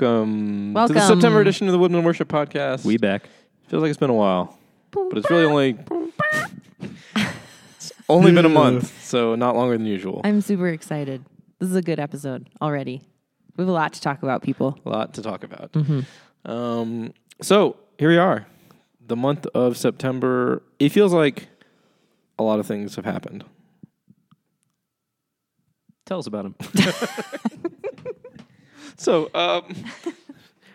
welcome, to the September edition of the Woodmen Worship Podcast. We back. feels like it's been a while, but it's really only it's only been a month, so not longer than usual. I'm super excited. This is a good episode already. We have a lot to talk about, people. A lot to talk about. Mm-hmm. Um, so here we are, the month of September. It feels like a lot of things have happened. Tell us about him. So um,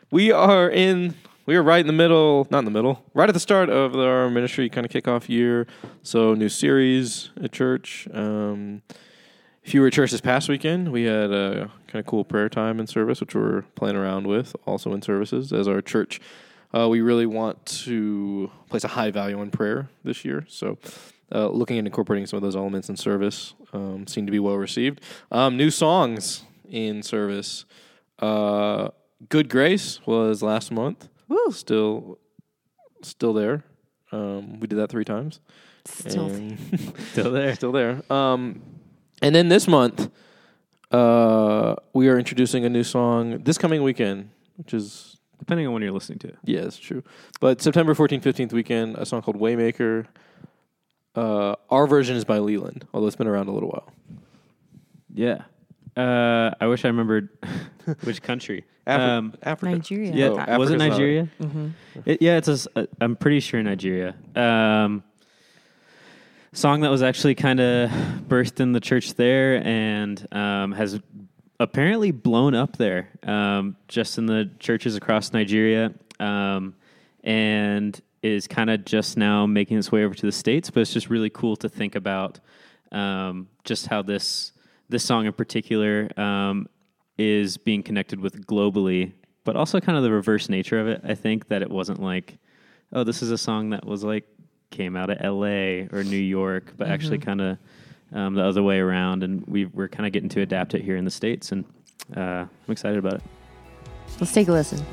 we are in. We are right in the middle, not in the middle, right at the start of our ministry kind of kickoff year. So new series at church. Um, if you were at church this past weekend, we had a kind of cool prayer time and service, which we're playing around with, also in services as our church. Uh, we really want to place a high value on prayer this year. So, uh, looking at incorporating some of those elements in service um, seem to be well received. Um, new songs in service. Uh, Good Grace was last month. Woo. Still, still there. Um, we did that three times. Still, And- Still there. still there. Um, and then this month, uh, we are introducing a new song this coming weekend, which is Depending on when you're listening to it. yeah, it's true. But September 14th, 15th weekend, a song called Waymaker. Uh, our version is by Leeland, although it's been around a little while. Yeah. Uh, I wish I remembered which country. Afri- Um, Africa. Nigeria. yeah, Oh, was it Africa's not- Nigeria? hmm It, yeah, it's a s- I'm pretty sure Nigeria. Um, song that was actually kind of birthed in the church there and um, has apparently blown up there, um, just in the churches across Nigeria, um, and is kind of just now making its way over to the states. But it's just really cool to think about um, just how this this song in particular um, is being connected with globally, but also kind of the reverse nature of it. I think that it wasn't like, oh, this is a song that was like came out of L.A. or New York, but actually kind of um, the other way around, and we we're kind of getting to adapt it here in the states, and uh, I'm excited about it. Let's take a listen.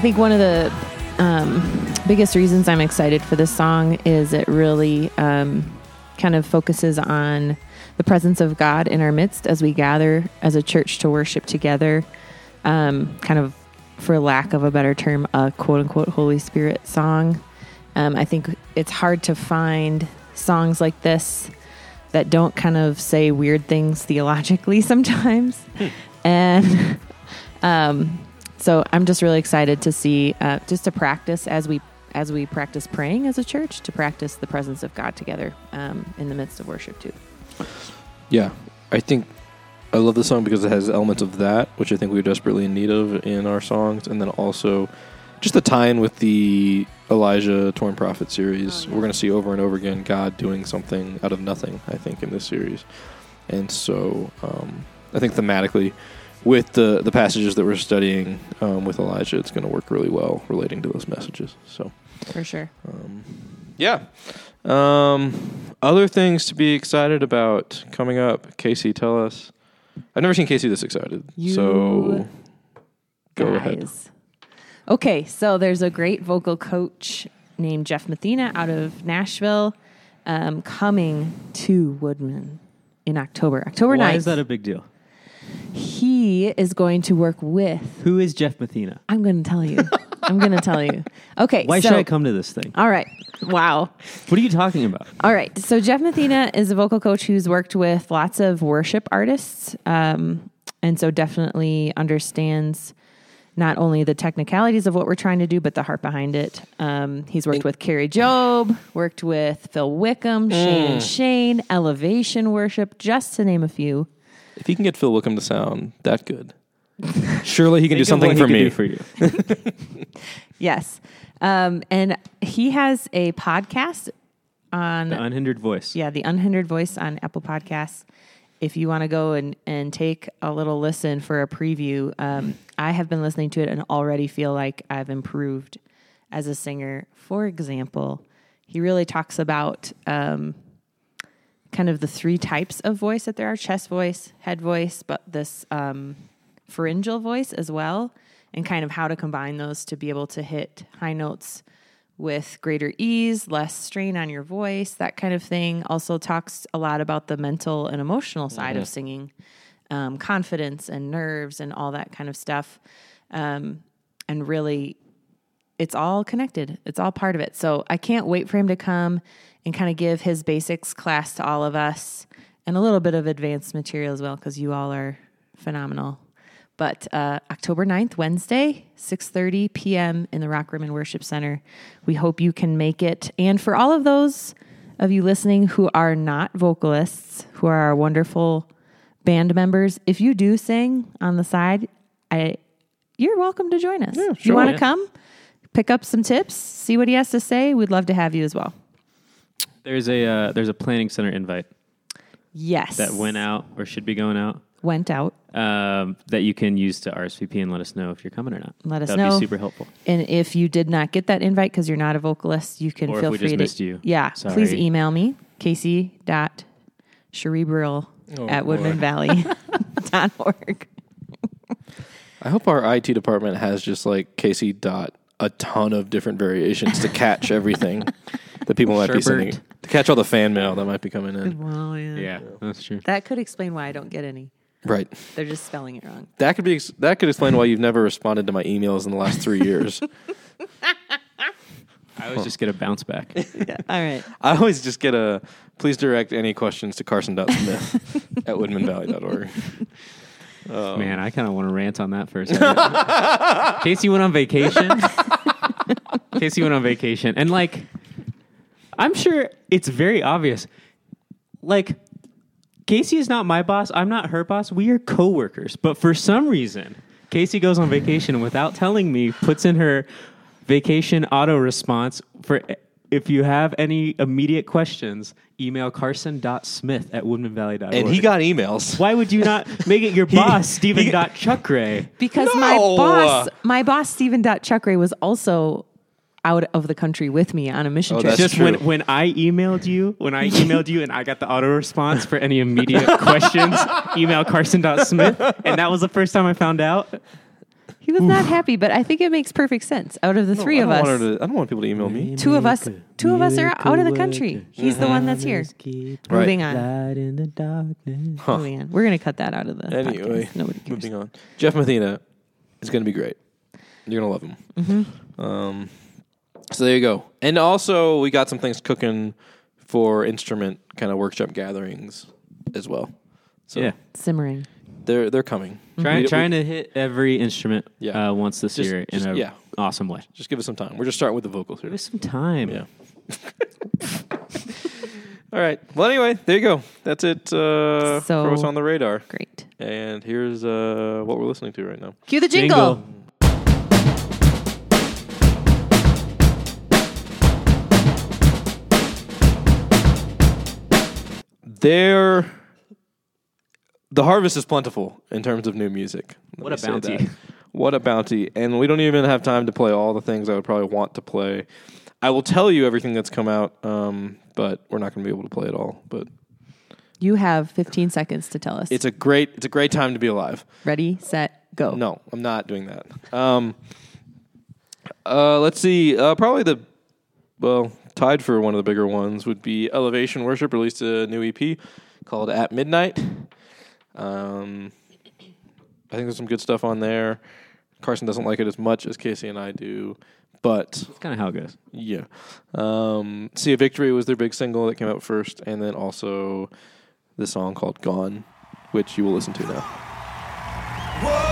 I think one of the um, biggest reasons I'm excited for this song is it really um, kind of focuses on the presence of God in our midst as we gather as a church to worship together. Um, kind of, for lack of a better term, a quote unquote Holy Spirit song. Um, I think it's hard to find songs like this that don't kind of say weird things theologically sometimes. and um, so I'm just really excited to see, uh, just to practice as we as we practice praying as a church, to practice the presence of God together um, in the midst of worship too. Yeah, I think I love the song because it has elements of that, which I think we're desperately in need of in our songs, and then also just the tie-in with the Elijah Torn Prophet series. We're going to see over and over again God doing something out of nothing. I think in this series, and so um, I think thematically. With the, the passages that we're studying um, with Elijah, it's going to work really well relating to those messages. So, For sure. um, yeah. Um, other things to be excited about coming up. Casey, tell us. I've never seen Casey this excited. You so go ahead. Okay, so there's a great vocal coach named Jeff Mathena out of Nashville um, coming to Woodmen in October. October Why 9th. is that a big deal? He is going to work with. Who is Jeff Mathena? I'm going to tell you. I'm going to tell you. Okay. Why so, should I come to this thing? All right. Wow. What are you talking about? All right. So Jeff Mathena is a vocal coach who's worked with lots of worship artists, um, and so definitely understands not only the technicalities of what we're trying to do, but the heart behind it. Um, he's worked with Kari Jobe, worked with Phil Wickham, Shane Shane, Elevation Worship, just to name a few. If he can get Phil Wickham to sound that good, surely he can do something for me. for you. Yes. Um, and he has a podcast on The unhindered voice. Yeah, the Unhindered Voice on Apple Podcasts. If you want to go and, and take a little listen for a preview, um, I have been listening to it and already feel like I've improved as a singer. For example, he really talks about um, kind of the three types of voice that there are chest voice, head voice, but this um, pharyngeal voice as well, and kind of how to combine those to be able to hit high notes with greater ease, less strain on your voice, that kind of thing. Also talks a lot about the mental and emotional side of singing, um, confidence and nerves and all that kind of stuff. Um, and really, it's all connected. It's all part of it. So I can't wait for him to come and kind of give his basics class to all of us and a little bit of advanced material as well because you all are phenomenal. But uh, October 9th, Wednesday, 6.30 p.m. in the Rock Room and Worship Center. We hope you can make it. And for all of those of you listening who are not vocalists, who are our wonderful band members, if you do sing on the side, I you're welcome to join us. if you want to Yeah. come, pick up some tips, see what he has to say, we'd love to have you as well. There's a uh, there's a planning center invite Yes. that went out or should be going out Went out. um, that you can use to RSVP and let us know if you're coming or not. Let us That'd know. be super helpful. And if you did not get that invite because you're not a vocalist, you can Or if feel we free just to. missed you. Yeah. Please Sorry. email me, Casey casey.cerebral Oh, at boy. woodmenvalley.org. I hope our IT department has just like Casey dot a ton of different variations to catch everything that people might be Sherbert. sending to catch all the fan mail that might be coming in. Well, yeah. Yeah, that's true. That could explain why I don't get any. Right. They're just spelling it wrong. That could be ex- that could explain why you've never responded to my emails in the last three years. I always just get a bounce back. Yeah. All right. I always just get a please direct any questions to Carson.smith at woodmenvalley.org. Man, um, I kind of want to rant on that for a second. Casey went on vacation. Casey went on vacation, and like, I'm sure it's very obvious. Like, Casey is not my boss. I'm not her boss. We are coworkers. But for some reason, Casey goes on vacation without telling me, puts in her vacation auto response for if you have any immediate questions, email carson.smith at woodmenvalley.org. And he got emails. Why would you not make it your boss, Stephen Dot Chuckray? Because my boss, my boss, Stephen Chuckray, was also out of the country with me on a mission Oh, trip. that's Just true. when when I emailed you, when I emailed you and I got the auto response for any immediate questions, email carson.smith. And that was the first time I found out. He was not happy, but I think it makes perfect sense. Out of the three of us, to- I don't want people to email me. two of us, two of us are out of the country. He's the one that's here. Right. Moving on. in the darkness. Moving on. We're gonna cut that out of the Anyway, podcast. Nobody cares. moving on. Jeff Mathena is going to be great. You're going to love him. Mm-hmm. Um, so there you go. And also, we got some things cooking for instrument kind of workshop gatherings as well. So Yeah. Simmering. they're they're coming. Trying, We- trying to hit every instrument Yeah. uh, once this Just- year in just- a yeah. awesome way. Just give us some time. We're just starting with the vocals here. Give us some time. Yeah. All right. Well, anyway, there you go. That's it uh, So- for what's on the radar. Great. And here's uh, what we're listening to right now. Cue the jingle. There, the harvest is plentiful in terms of new music. Let What a bounty. What a bounty. And we don't even have time to play all the things I would probably want to play. I will tell you everything that's come out, um, but we're not going to be able to play it all. But You have 15 seconds to tell us. it's a great, it's a great time to be alive. Ready, set, go. No, I'm not doing that. Um, uh, let's see. Uh, probably the well tied for one of the bigger ones would be Elevation Worship released a new EP called At Midnight. Um, I think there's some good stuff on there. Carson doesn't like it as much as Casey and I do, but it's kind of how it goes. yeah. Um, See a Victory was their big single that came out first, and then also the song called Gone, which you will listen to now. Whoa.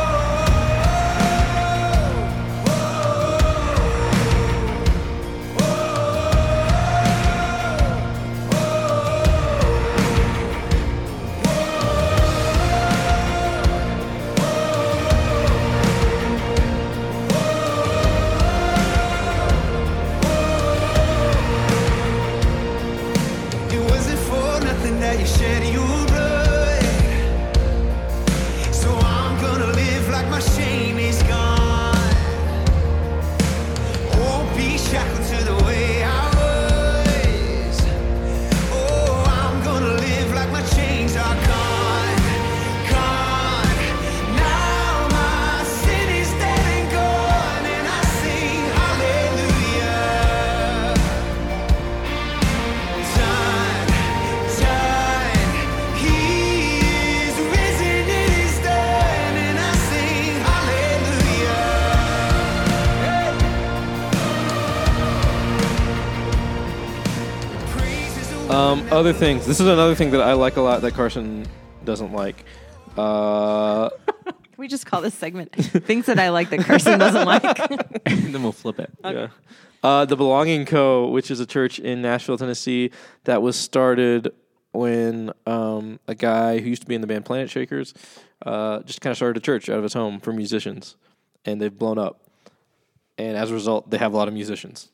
Other things. This is another thing that I like a lot that Carson doesn't like. Uh, Can we just call this segment things that I like that Carson doesn't like? then we'll flip it. Yeah. Uh, the Belonging Co., which is a church in Nashville, Tennessee, that was started when um, a guy who used to be in the band Planet Shakers uh, just kind of started a church out of his home for musicians, and they've blown up. And as a result, they have a lot of musicians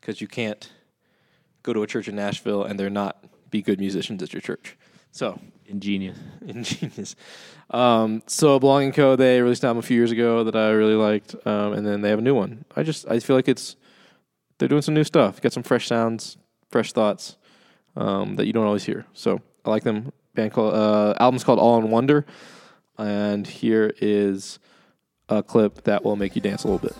because you can't go to a church in Nashville and they're not be good musicians at your church. So Ingenious. ingenious. Um, so Belonging Co. They released an album a few years ago that I really liked, um, and then they have a new one. I just I feel like it's they're doing some new stuff. Got some fresh sounds, fresh thoughts um, that you don't always hear. So I like them. Band called uh, album's called Awe + Wonder, and here is a clip that will make you dance a little bit.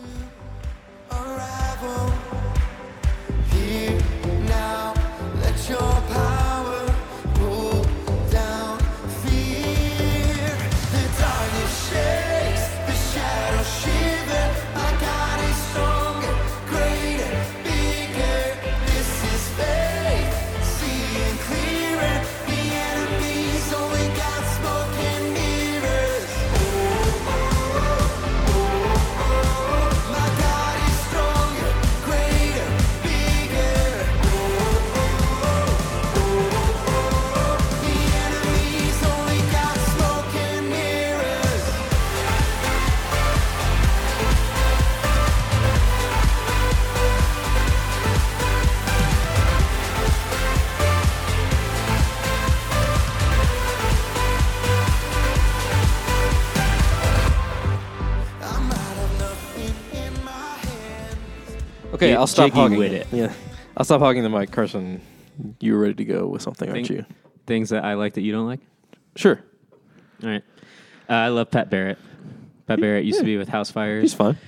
Okay, J- I'll stop Jiggy hogging with it. it. Yeah, I'll stop hogging the mic. Carson, you were ready to go with something, aren't Think- you? Things that I like that you don't like. Sure, All right. Uh, I love Pat Barrett. Pat Barrett used to be with House Fires. he's fine.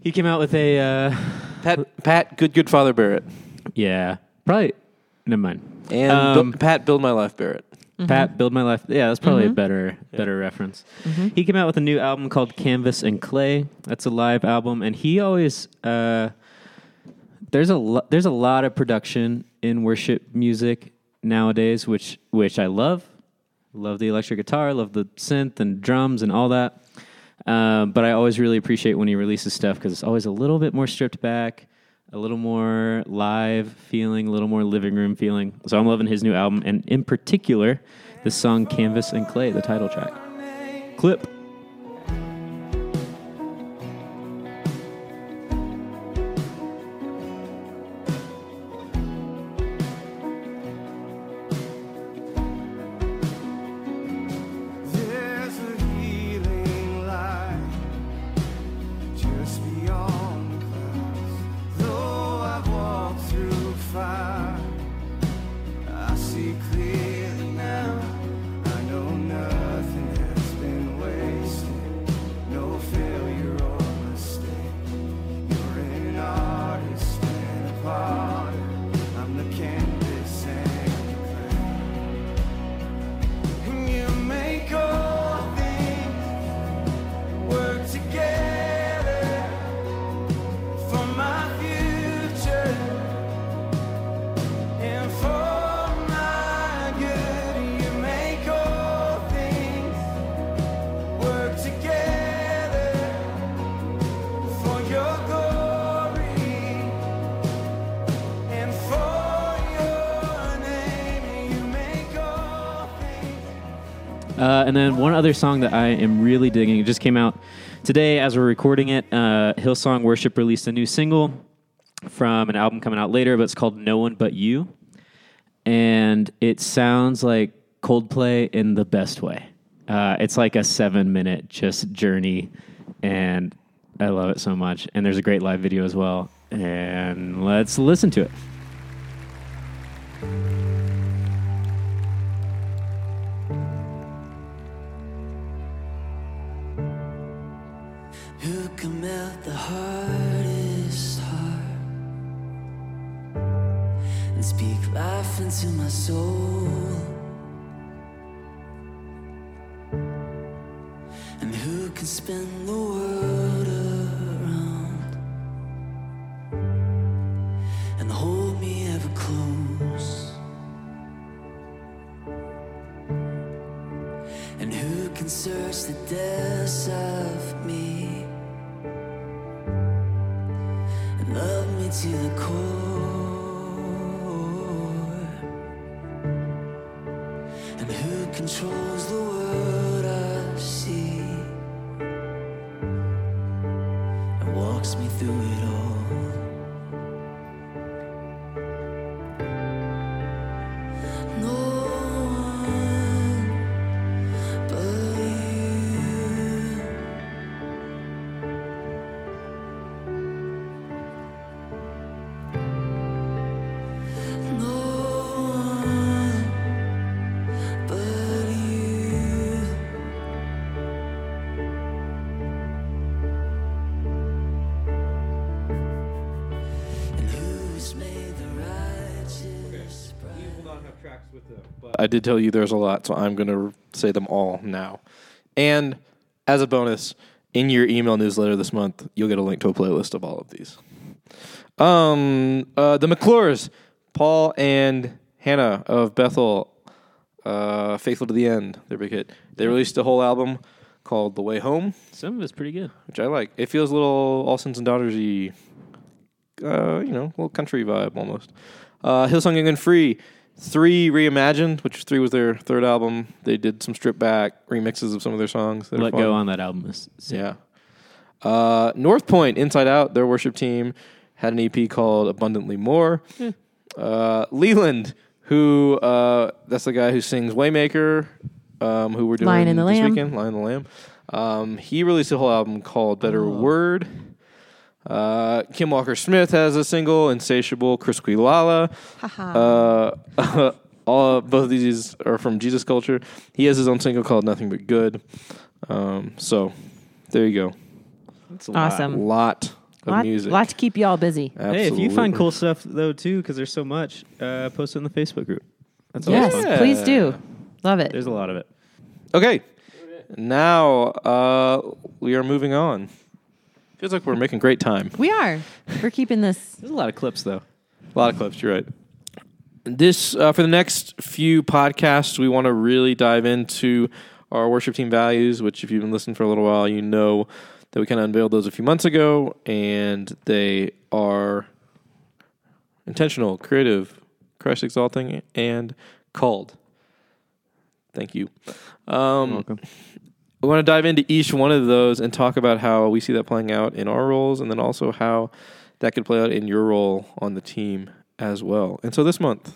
He came out with a uh, Pat, Pat, good, good father Barrett, yeah, probably. Never mind. and Um, Bill- Pat, build my life Barrett. Pat, build my life. Yeah, that's probably a better better reference. He came out with a new album called Canvas and Clay. That's a live album, and he always uh, there's a lo- there's a lot of production in worship music nowadays, which which I love. Love the electric guitar, love the synth and drums and all that. Um, but I always really appreciate when he releases stuff because it's always a little bit more stripped back, a little more live feeling, a little more living room feeling. So I'm loving his new album, and in particular, the song "Canvas and Clay," the title track. Clip. And then one other song that I am really digging. It just came out today as we're recording it. Uh, Hillsong Worship released a new single from an album coming out later, but it's called "No One But You," and it sounds like Coldplay in the best way. Uh, it's like a seven-minute just journey, and I love it so much. And there's a great live video as well. And let's listen to it. Life into my soul? And who can spin the world controls the world I did tell you there's a lot, so I'm going to say them all now. And as a bonus, in your email newsletter this month, you'll get a link to a playlist of all of these. Um, uh, the McClures, Paul and Hannah of Bethel, uh, Faithful to the End, their big hit. They released a whole album called The Way Home, Some of it's pretty good. which I like. It feels a little All Sons and Daughters y, uh, you know, a little country vibe almost. Uh, Hillsong Young and Free, three reimagined, which three was their third album. They did some stripped back remixes of some of their songs. that are Let fun. Go on that album is sick. Yeah. Uh, North Point, Inside Out, their worship team had an EP called Abundantly More. Uh, Leeland, who uh, that's the guy who sings Waymaker, um, who we're doing Lion and the this Lamb. weekend, Lion and the Lamb. Um, he released a whole album called Better Word. Uh, Kim Walker Smith has a single, Insatiable. Chris Quilala. Uh, all both of these are from Jesus Culture. He has his own single called Nothing But Good. Um, so there you go. It's a lot. Awesome. lot of lot, music. lot to keep you all busy. Hey, if you find Absolutely. cool stuff though too, because there's so much, uh, post it in the Facebook group. That's Yes, always fun. please do. Love it. There's a lot of it. Okay. Now uh, we are moving on. Feels like we're making great time. We are. We're keeping this. There's a lot of clips though. A lot of clips. You're right. This uh, for the next few podcasts, we want to really dive into our worship team values. Which, if you've been listening for a little while, you know that we kind of unveiled those a few months ago, and they are intentional, creative, Christ exalting, and called. Thank you. Um, welcome. We want to dive into each one of those and talk about how we see that playing out in our roles and then also how that could play out in your role on the team as well. And so this month,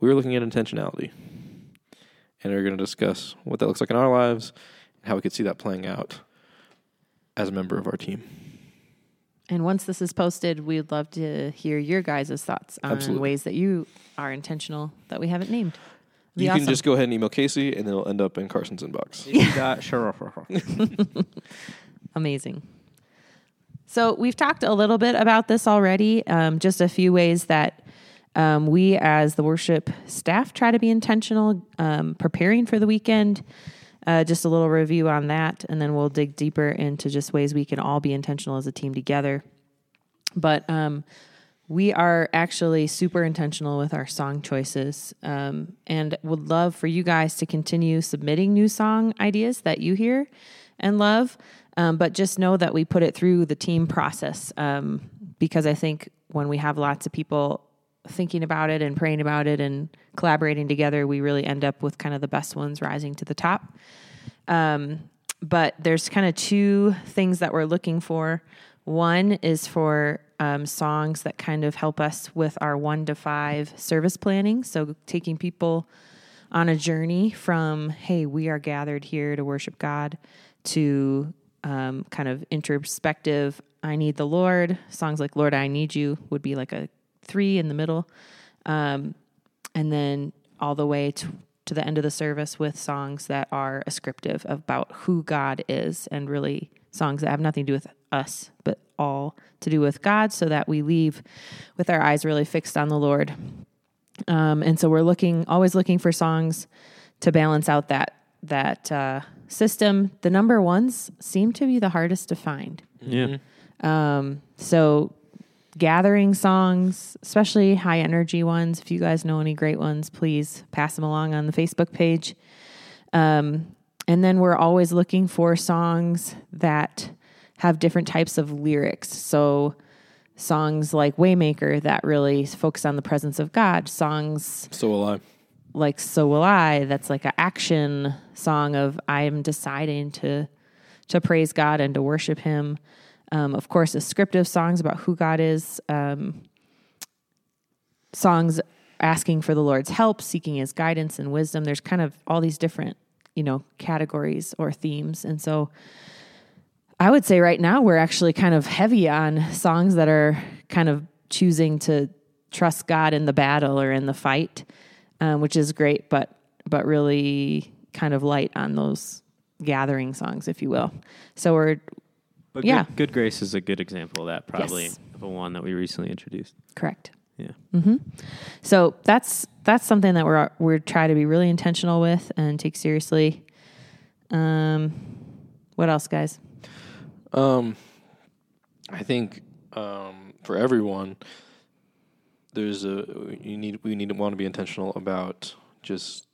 we were looking at intentionality and we're going to discuss what that looks like in our lives and how we could see that playing out as a member of our team. And once this is posted, we'd love to hear your guys' thoughts on Absolutely. ways that you are intentional that we haven't named. It'd be you awesome. can just go ahead and email Casey and it'll end up in Carson's inbox. Yeah. Amazing. So we've talked a little bit about this already. Um, just a few ways that um, we, as the worship staff, try to be intentional um, preparing for the weekend. Uh, just a little review on that, and then we'll dig deeper into just ways we can all be intentional as a team together. But um, we are actually super intentional with our song choices um, and would love for you guys to continue submitting new song ideas that you hear and love. Um, but just know that we put it through the team process um, because I think when we have lots of people thinking about it and praying about it and collaborating together, we really end up with kind of the best ones rising to the top. Um, but there's kind of two things that we're looking for. One is for um, songs that kind of help us with our one to five service planning. So taking people on a journey from, hey, we are gathered here to worship God, to um, kind of introspective, I need the Lord. Songs like Lord, I Need You would be like a three in the middle. Um, and then all the way to, to the end of the service with songs that are ascriptive about who God is and really songs that have nothing to do with us, but all to do with God so that we leave with our eyes really fixed on the Lord. Um, and so we're looking, always looking for songs to balance out that, that, uh, system. The number ones seem to be the hardest to find. Yeah. Um, so gathering songs, especially high energy ones. If you guys know any great ones, please pass them along on the Facebook page. Um, and then we're always looking for songs that have different types of lyrics. So songs like Waymaker that really focus on the presence of God, songs So will I. like So Will I, that's like an action song of I am deciding to to praise God and to worship him. Um, of course, descriptive songs about who God is, um, songs asking for the Lord's help, seeking his guidance and wisdom. There's kind of all these different, you know, categories or themes. And so I would say right now we're actually kind of heavy on songs that are kind of choosing to trust God in the battle or in the fight, um, which is great, but but really kind of light on those gathering songs, if you will. So we're But Yeah. good, good Grace is a good example of that, probably Yes. of a one that we recently introduced. correct. Yeah. Mm-hmm. So that's that's something that we're we're trying to be really intentional with and take seriously. Um, what else, guys? Um, I think um, for everyone, there's a you need we need to want to be intentional about just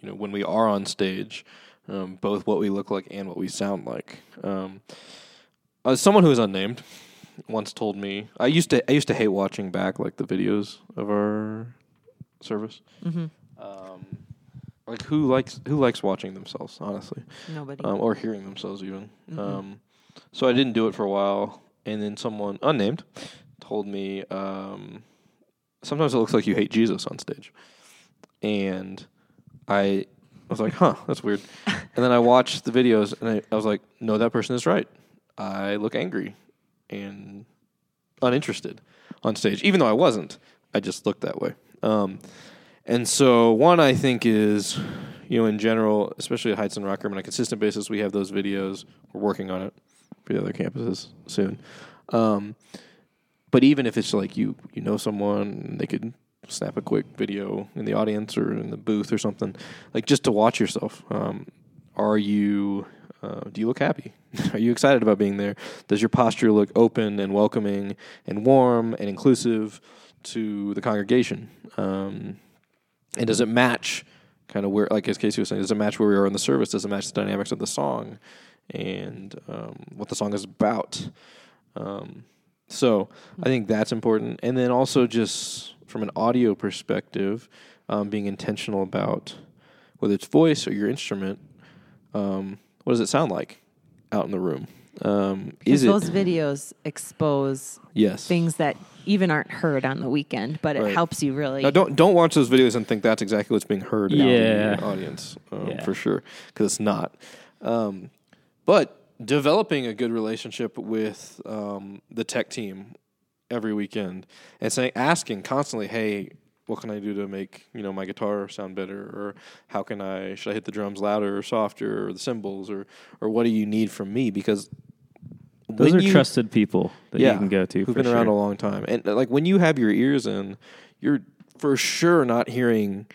you know when we are on stage, um, both what we look like and what we sound like. Um, as someone who is unnamed, once told me I used to I used to hate watching back like the videos of our service. Mm-hmm. Um, like who likes who likes watching themselves honestly Nobody. um, or hearing themselves even. Mhm. Um, so I didn't do it for a while, and then someone unnamed told me um, sometimes it looks like you hate Jesus on stage, and I was like, huh, that's weird. and then I watched the videos, and I, I was like, no, that person is right. I look angry and uninterested on stage, even though I wasn't. I just looked that way. Um, and so one I think is, you know, in general, especially at Heights and Rockroom, on a consistent basis, we have those videos. We're working on it for the other campuses soon. Um, but even if it's like you, you know someone, they could snap a quick video in the audience or in the booth or something, like just to watch yourself. Um, are you? Uh, do you look happy? Are you excited about being there? Does your posture look open and welcoming and warm and inclusive to the congregation? Um, and does it match kind of where, like as Casey was saying, does it match where we are in the service? Does it match the dynamics of the song and um, what the song is about? Um, so I think that's important. And then also just from an audio perspective, um, being intentional about whether it's voice or your instrument, um, what does it sound like out in the room? Um, Because is it those videos expose yes? things that even aren't heard on the weekend, but it Right. helps you really. Now, don't don't watch those videos and think that's exactly what's being heard out in Yeah. the audience um, Yeah. for sure because it's not. Um, but developing a good relationship with um, the tech team every weekend and saying, asking constantly, "Hey, what can I do to make you know my guitar sound better? Or how can I should I hit the drums louder or softer or the cymbals or or what do you need from me?" Because Those are you- trusted people that you can go to. who've for been around a long time. And like when you have your ears in, you're for sure not hearing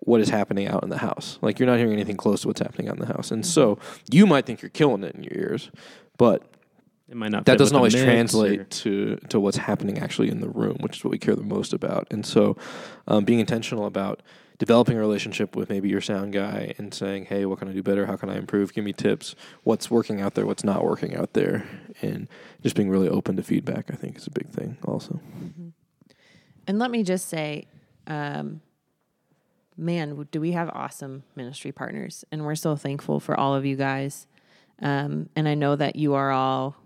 what is happening out in the house. Like you're not hearing anything close to what's happening out in the house. And so you might think you're killing it in your ears, but It might not. that doesn't always translate or- to to what's happening actually in the room, which is what we care the most about. And so, um, being intentional about developing a relationship with maybe your sound guy and saying, "Hey, what can I do better? How can I improve? Give me tips. What's working out there? What's not working out there?" And just being really open to feedback, I think, is a big thing. Also, And let me just say, um, man, do we have awesome ministry partners, and we're so thankful for all of you guys. Um, and I know that you are all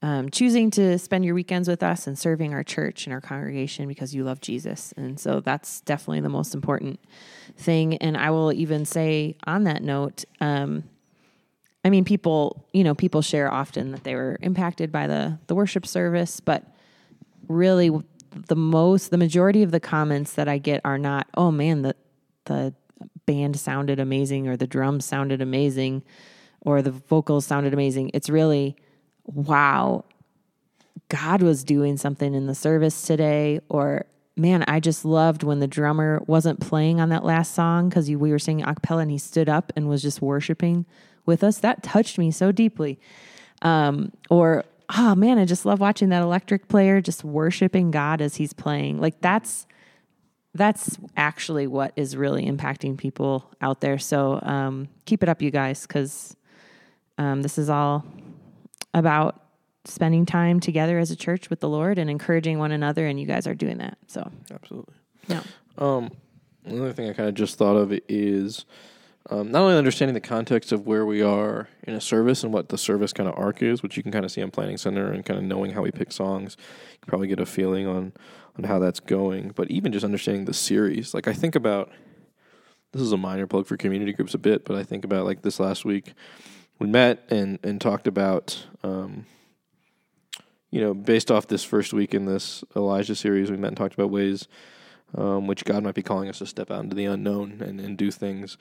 um, choosing to spend your weekends with us and serving our church and our congregation because you love Jesus, and so that's definitely the most important thing. And I will even say on that note. Um, I mean, people, you know, people share often that they were impacted by the the worship service, but really the most the majority of the comments that I get are not, oh man, the the band sounded amazing or the drums sounded amazing or the vocals sounded amazing. It's really wow, God was doing something in the service today or man, I just loved when the drummer wasn't playing on that last song because we were singing a cappella and he stood up and was just worshiping with us. That touched me so deeply. Um, or, oh man, I just love watching that electric player just worshiping God as he's playing. Like that's that's actually what is really impacting people out there. So um, keep it up, you guys, because um, this is all about spending time together as a church with the Lord and encouraging one another, and you guys are doing that. So, Absolutely. yeah. Um, another thing I kind of just thought of is um, not only understanding the context of where we are in a service and what the service kind of arc is, which you can kind of see on Planning Center and kind of knowing how we pick songs, you can probably get a feeling on on how that's going. But even just understanding the series, like I think about this is a minor plug for community groups a bit, but I think about like this last week we met and and talked about. Um, you know, based off this first week in this Elijah series, we met and talked about ways um, which God might be calling us to step out into the unknown and, and do things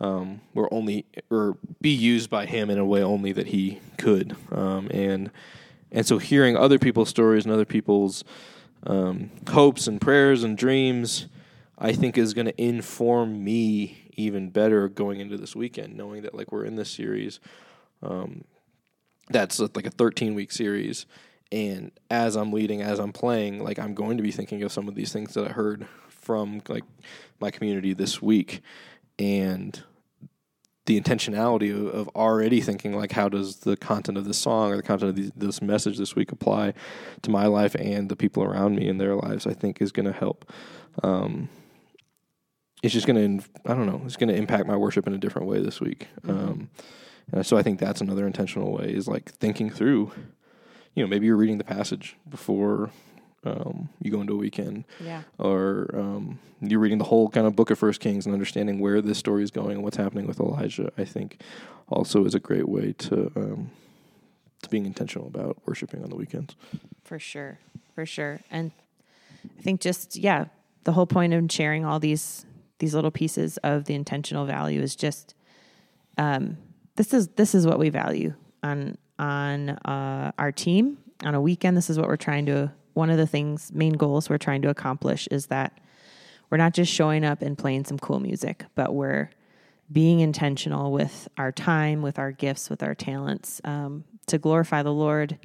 um, where only or be used by Him in a way only that He could. Um, and and so hearing other people's stories and other people's um, hopes and prayers and dreams, I think is going to inform me even better going into this weekend, knowing that like we're in this series. Um, that's like a 13 week series and as i'm leading as i'm playing like i'm going to be thinking of some of these things that i heard from like my community this week and the intentionality of, of already thinking like how does the content of this song or the content of these, this message this week apply to my life and the people around me in their lives i think is going to help. Um, it's just going to i don't know it's going to impact my worship in a different way this week. Um, and so I think that's another intentional way is like thinking through, you know, maybe you're reading the passage before um, you go into a weekend, Yeah. or um, you're reading the whole kind of book of First Kings and understanding where this story is going and what's happening with Elijah. I think also is a great way to um, to being intentional about worshiping on the weekends. For sure. For sure. And I think just yeah, the whole point of sharing all these these little pieces of the intentional value is just um this is this is what we value on on uh, our team on a weekend. This is what we're trying to one of the things main goals we're trying to accomplish is that we're not just showing up and playing some cool music, but we're being intentional with our time, with our gifts, with our talents um, to glorify the Lord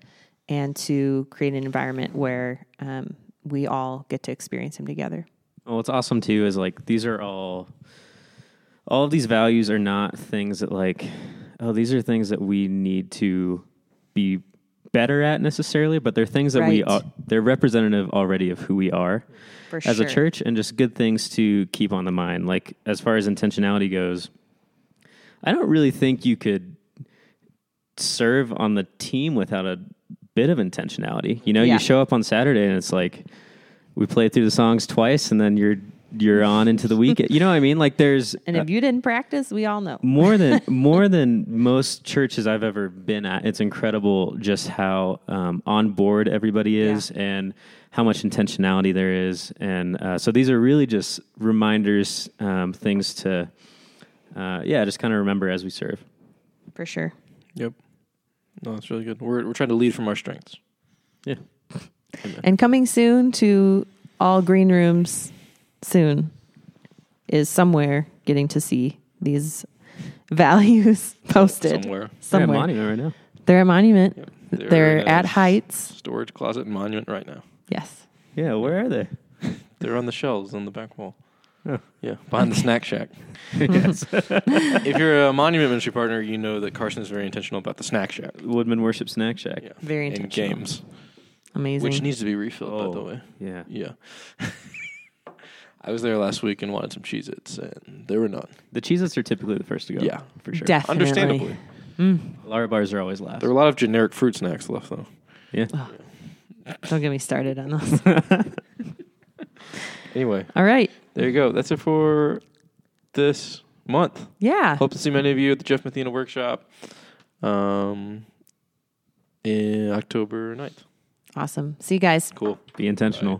and to create an environment where um, we all get to experience Him together. Well, what's awesome too is like these are all all of these values are not things that like oh these are things that we need to be better at necessarily, but they're things that we are they're representative already of who we are For as sure. a church and just good things to keep on the mind. Like as far as intentionality goes, I don't really think you could serve on the team without a bit of intentionality. You know, Yeah. you show up on Saturday and it's like we play through the songs twice and then you're you're on into the weekend. You know what I mean? Like there's And if you didn't practice, we all know. more than more than most churches I've ever been at. It's incredible just how um, on board everybody is and how much intentionality there is. And uh, so these are really just reminders, um, things to, uh, yeah, just kind of remember as we serve. For sure. Yep. No, that's really good. We're we're trying to lead from our strengths. Yeah. And coming soon to all green rooms soon is somewhere getting to see these values posted Somewhere. somewhere. We're at Monument right now. They're at Monument. Yep. They're, in a at Heights. storage closet and monument right now. Yes. Yeah, where are they? They're on the shelves on the back wall. Oh. Yeah, behind the snack shack. yes. if you're a monument ministry partner, you know that Carson is very intentional about the snack shack. Woodmen Worship Snack Shack. Yeah. Very And intentional. games, Amazing. which needs to be refilled, by the Oh, way. yeah. Yeah. I was there last week and wanted some Cheez Its, and there were none. The Cheez-Its are typically the first to go. Yeah. for sure. Definitely. Understandably. Lara bars are always last. There were a lot of generic fruit snacks left, though. yeah. Don't get me started on those. Anyway, all right. there you go. That's it for this month. Yeah. Hope to see many of you at the Jeff Mathena workshop um, in October 9th. Awesome. See you guys. Cool. Be intentional.